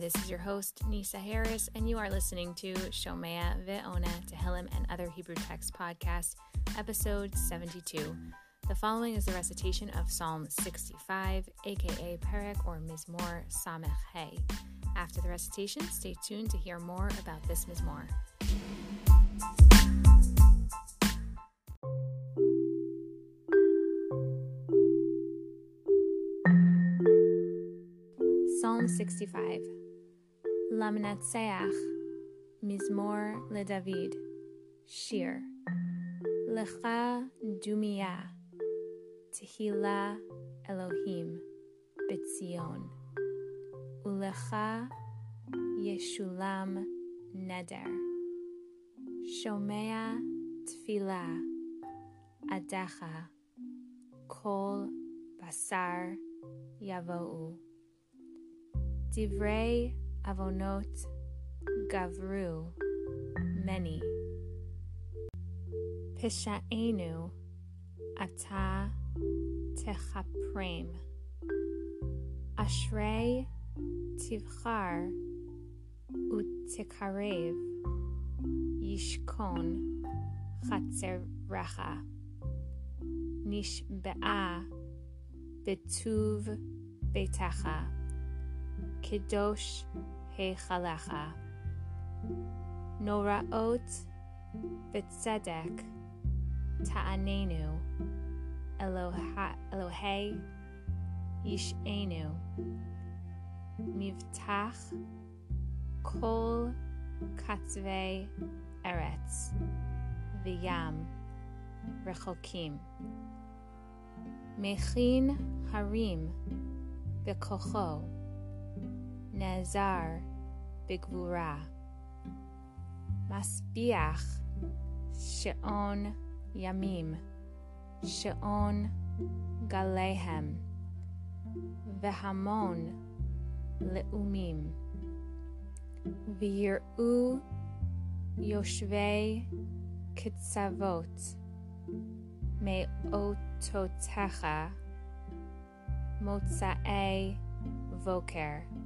this is your host, Nisa Harris, and you are listening to Shomea Ve'ona Tehillim and Other Hebrew Texts Podcast, episode 72. The following is the recitation of Psalm 65, aka Perek or Mizmor Samech Hey. After the recitation, stay tuned to hear more about this Mizmor. Psalm 65 Lamnatseach Mizmor LeDavid Shir Lecha Dumia Tehila Elohim Bitzion Ulecha Yeshulam Neder Shomea Tfila Adecha Kol Basar Yavou Divrei עוונות גברו מני. פשענו אתה תכפרם. אשרי תבחר ותקרב, ישכון חצרך. נשבעה בטוב ביתך. Kedosh Heichalecha Noraot Betzedek Ta'anenu Elohe Elohei Yish'enu. Mivtach Kol Katzvei Eretz. V'yam Rechokim. Mechin Harim Bekocho נעזר בגבורה. משביח שעון ימים, שעון גליהם, והמון לאומים. ויראו יושבי קצוות מאותותיך מוצאי בוקר.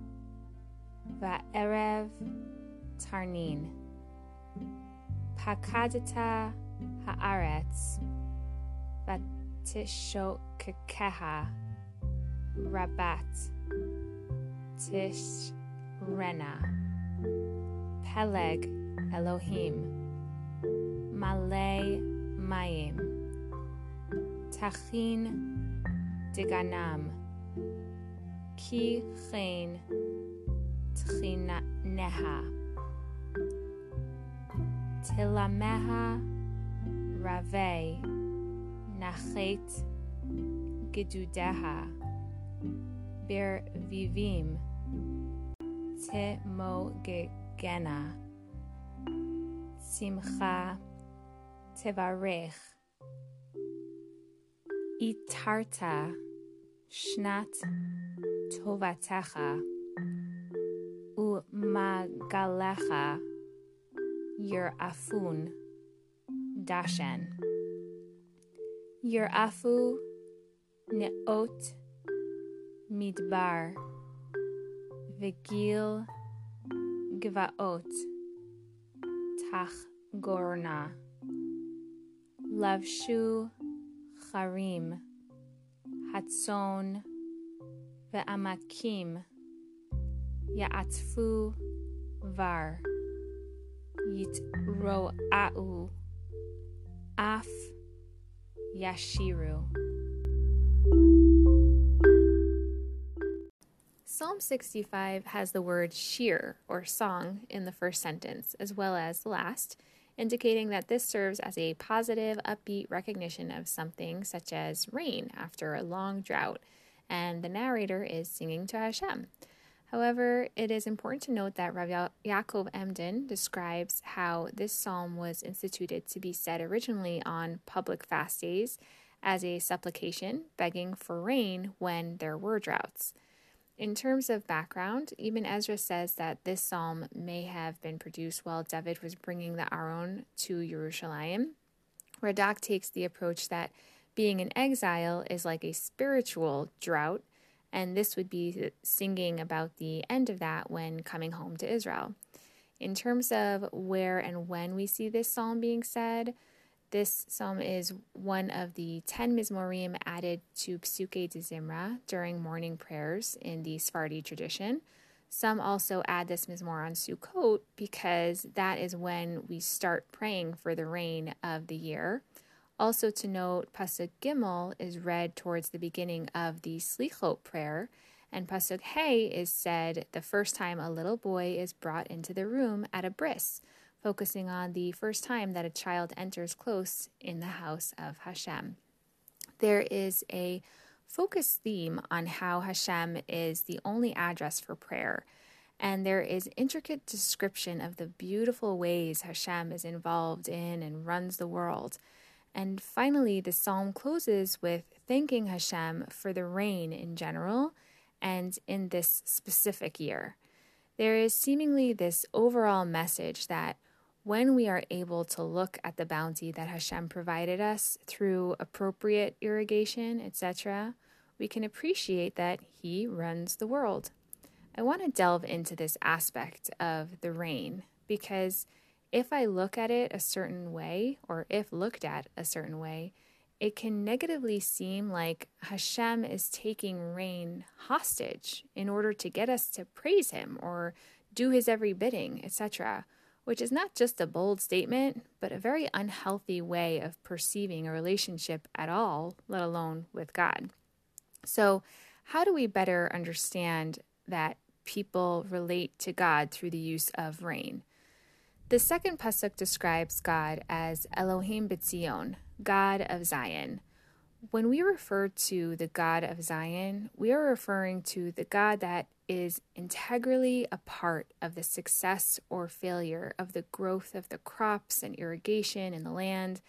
Va'erev Tarnin. Pakadata Haaretz. Vatishokekeha Rabat. Tishrena. Peleg Elohim. Malay Mayim. Tachin Diganam. Ki Chen Tchineha Tilameha Rave Nachet Gedudeha. Bir Vivim. Timogena. Simcha Tevarech. Itarta Shnat Tovatecha Umagalecha Yirafun Dashen Yirafu Neot Midbar. Vigil Gvaot Tach Gorna Lavshu Charim Hatzon Ve'amakim Ya'atfu Var. Yitro'au Af Yashiru Psalm 65 has the word shir, or song, in the first sentence, as well as the last, indicating that this serves as a positive, upbeat recognition of something such as rain after a long drought, and the narrator is singing to Hashem. However, it is important to note that Rav Yaakov Emden describes how this psalm was instituted to be said originally on public fast days as a supplication, begging for rain when there were droughts. In terms of background, Ibn Ezra says that this psalm may have been produced while David was bringing the Aron to Jerusalem. Radak takes the approach that being in exile is like a spiritual drought, and this would be singing about the end of that when coming home to Israel. In terms of where and when we see this psalm being said, this psalm is one of the 10 Mizmorim added to Psuke de Zimra during morning prayers in the Sephardi tradition. Some also add this Mizmor on Sukkot because that is when we start praying for the rain of the year. Also to note, Pasuk Gimel is read towards the beginning of the Slichot prayer, and Pasuk Hey is said the first time a little boy is brought into the room at a bris focusing on the first time that a child enters close in the house of Hashem. There is a focus theme on how Hashem is the only address for prayer, and there is intricate description of the beautiful ways Hashem is involved in and runs the world. And finally, the psalm closes with thanking Hashem for the rain in general and in this specific year. There is seemingly this overall message that when we are able to look at the bounty that Hashem provided us through appropriate irrigation, etc., we can appreciate that He runs the world. I want to delve into this aspect of the rain because if I look at it a certain way, or if looked at a certain way, it can negatively seem like Hashem is taking rain hostage in order to get us to praise Him or do His every bidding, etc which is not just a bold statement, but a very unhealthy way of perceiving a relationship at all, let alone with God. So, how do we better understand that people relate to God through the use of rain? The second pasuk describes God as Elohim B'Tzion, God of Zion. When we refer to the God of Zion, we are referring to the God that is integrally a part of the success or failure of the growth of the crops and irrigation in the land.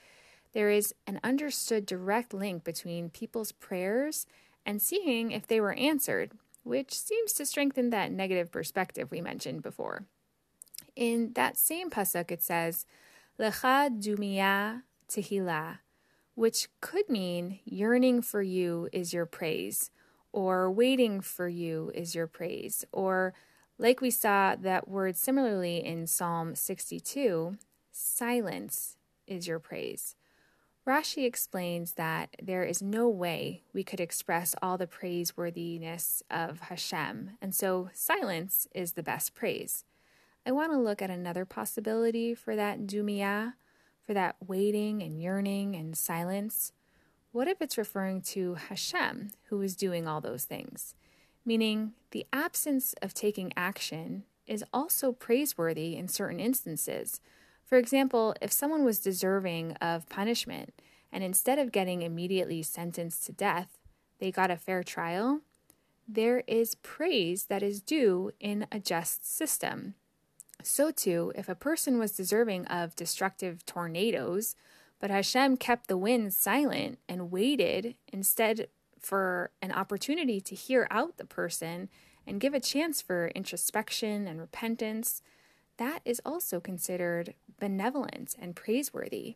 There is an understood direct link between people's prayers and seeing if they were answered, which seems to strengthen that negative perspective we mentioned before. In that same pasuk, it says, Lecha dumia tehillah, which could mean yearning for you is your praise or waiting for you is your praise, or like we saw that word similarly in Psalm 62, silence is your praise. Rashi explains that there is no way we could express all the praiseworthiness of Hashem, and so silence is the best praise. I want to look at another possibility for that dumia, for that waiting and yearning and silence. What if it's referring to Hashem, who is doing all those things? Meaning, the absence of taking action is also praiseworthy in certain instances. For example, if someone was deserving of punishment and instead of getting immediately sentenced to death, they got a fair trial, there is praise that is due in a just system. So, too, if a person was deserving of destructive tornadoes, but Hashem kept the winds silent and waited instead for an opportunity to hear out the person and give a chance for introspection and repentance. That is also considered benevolent and praiseworthy.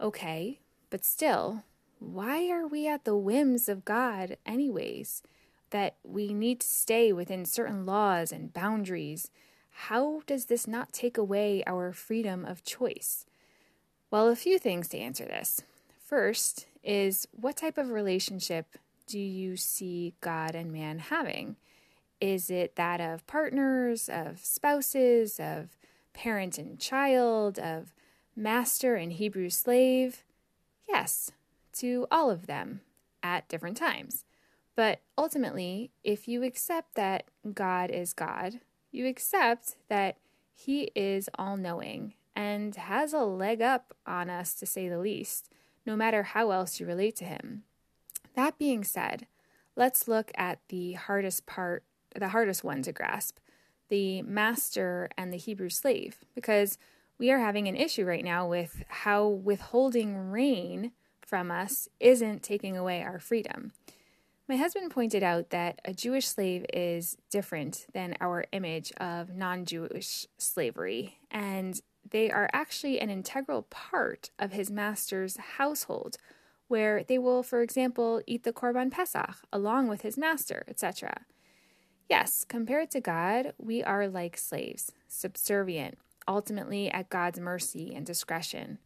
Okay, but still, why are we at the whims of God, anyways? That we need to stay within certain laws and boundaries. How does this not take away our freedom of choice? Well, a few things to answer this. First is what type of relationship do you see God and man having? Is it that of partners, of spouses, of parent and child, of master and Hebrew slave? Yes, to all of them at different times. But ultimately, if you accept that God is God, you accept that He is all knowing and has a leg up on us, to say the least, no matter how else you relate to him. That being said, let's look at the hardest part, the hardest one to grasp the master and the Hebrew slave, because we are having an issue right now with how withholding rain from us isn't taking away our freedom. My husband pointed out that a Jewish slave is different than our image of non Jewish slavery, and they are actually an integral part of his master's household, where they will, for example, eat the Korban Pesach along with his master, etc. Yes, compared to God, we are like slaves, subservient, ultimately at God's mercy and discretion.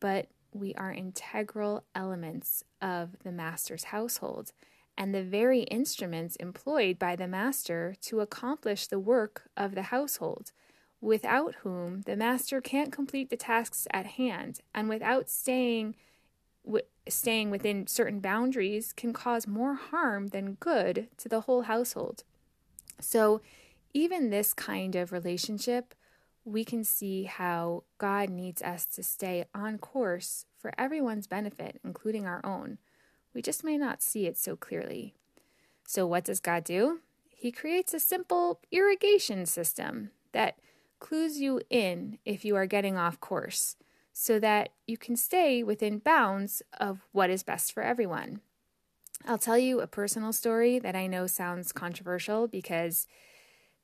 But we are integral elements of the master's household and the very instruments employed by the master to accomplish the work of the household, without whom the master can't complete the tasks at hand, and without staying w- staying within certain boundaries can cause more harm than good to the whole household. So, even this kind of relationship, we can see how God needs us to stay on course for everyone's benefit, including our own. We just may not see it so clearly. So, what does God do? He creates a simple irrigation system that clues you in if you are getting off course so that you can stay within bounds of what is best for everyone. I'll tell you a personal story that I know sounds controversial because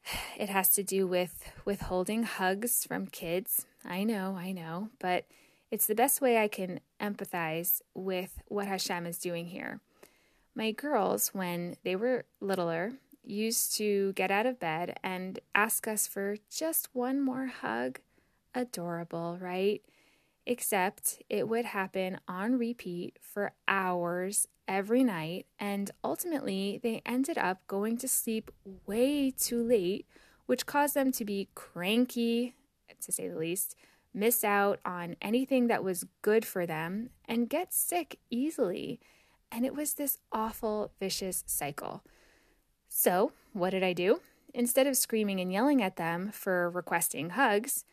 it has to do with withholding hugs from kids. I know, I know, but it's the best way I can empathize with what Hashem is doing here. My girls, when they were littler, used to get out of bed and ask us for just one more hug. Adorable, right? Except it would happen on repeat for hours every night, and ultimately they ended up going to sleep way too late, which caused them to be cranky, to say the least, miss out on anything that was good for them, and get sick easily. And it was this awful, vicious cycle. So, what did I do? Instead of screaming and yelling at them for requesting hugs,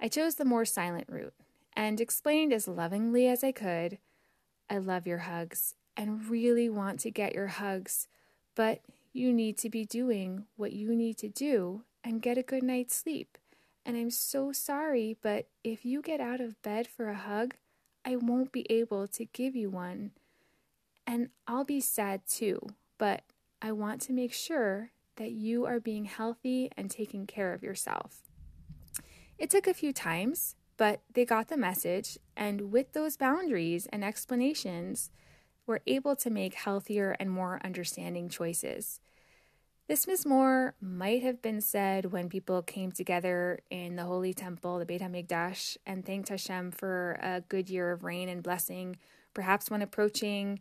I chose the more silent route and explained as lovingly as I could I love your hugs and really want to get your hugs, but you need to be doing what you need to do and get a good night's sleep. And I'm so sorry, but if you get out of bed for a hug, I won't be able to give you one. And I'll be sad too, but I want to make sure that you are being healthy and taking care of yourself. It took a few times, but they got the message, and with those boundaries and explanations, were able to make healthier and more understanding choices. This Mizmor might have been said when people came together in the Holy Temple, the Beit HaMikdash, and thanked Hashem for a good year of rain and blessing, perhaps when approaching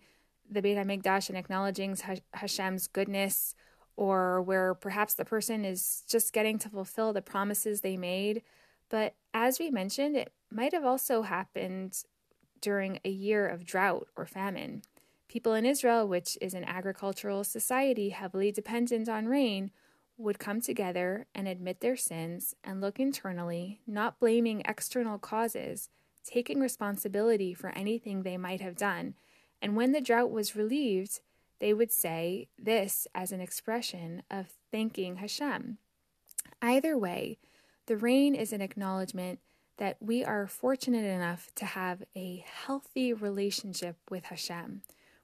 the Beit HaMikdash and acknowledging Hashem's goodness, or where perhaps the person is just getting to fulfill the promises they made. But as we mentioned, it might have also happened during a year of drought or famine. People in Israel, which is an agricultural society heavily dependent on rain, would come together and admit their sins and look internally, not blaming external causes, taking responsibility for anything they might have done. And when the drought was relieved, they would say this as an expression of thanking Hashem. Either way, the rain is an acknowledgement that we are fortunate enough to have a healthy relationship with Hashem,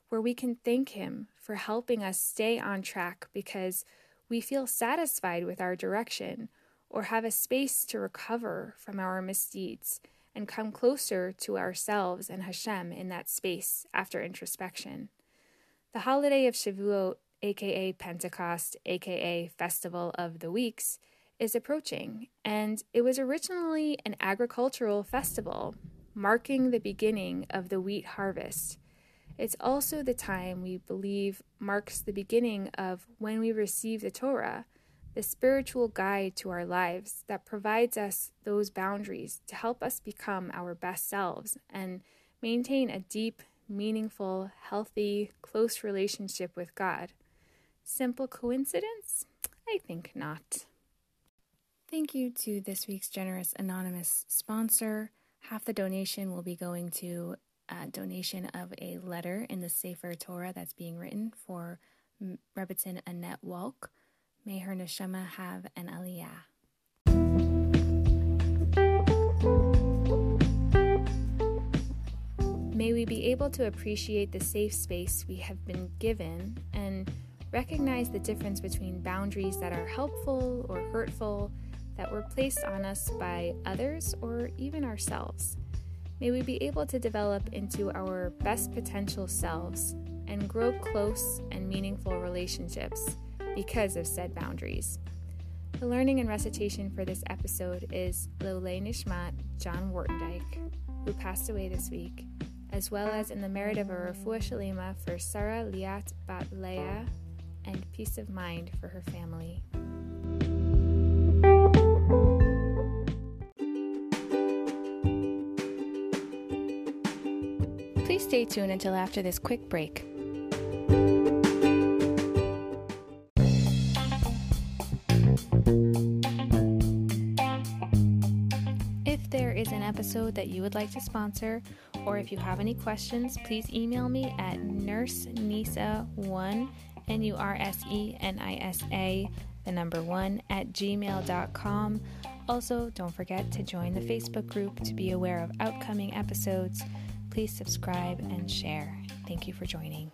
where we can thank Him for helping us stay on track because we feel satisfied with our direction or have a space to recover from our misdeeds and come closer to ourselves and Hashem in that space after introspection. The holiday of Shavuot, aka Pentecost, aka Festival of the Weeks, is approaching, and it was originally an agricultural festival marking the beginning of the wheat harvest. It's also the time we believe marks the beginning of when we receive the Torah, the spiritual guide to our lives that provides us those boundaries to help us become our best selves and maintain a deep, meaningful, healthy, close relationship with God. Simple coincidence? I think not. Thank you to this week's generous anonymous sponsor. Half the donation will be going to a donation of a letter in the Sefer Torah that's being written for Rebbetzin Annette Walk. May her neshama have an aliyah. May we be able to appreciate the safe space we have been given and recognize the difference between boundaries that are helpful or hurtful that were placed on us by others or even ourselves. May we be able to develop into our best potential selves and grow close and meaningful relationships because of said boundaries. The learning and recitation for this episode is Lole Nishmat John Wartendijk, who passed away this week, as well as in the merit of a refuah shalima for Sarah Liat Bat Leah and peace of mind for her family. Stay tuned until after this quick break. If there is an episode that you would like to sponsor, or if you have any questions, please email me at nursenisa1, N U R S E N I S A, the number one, at gmail.com. Also, don't forget to join the Facebook group to be aware of upcoming episodes. Please subscribe and share. Thank you for joining.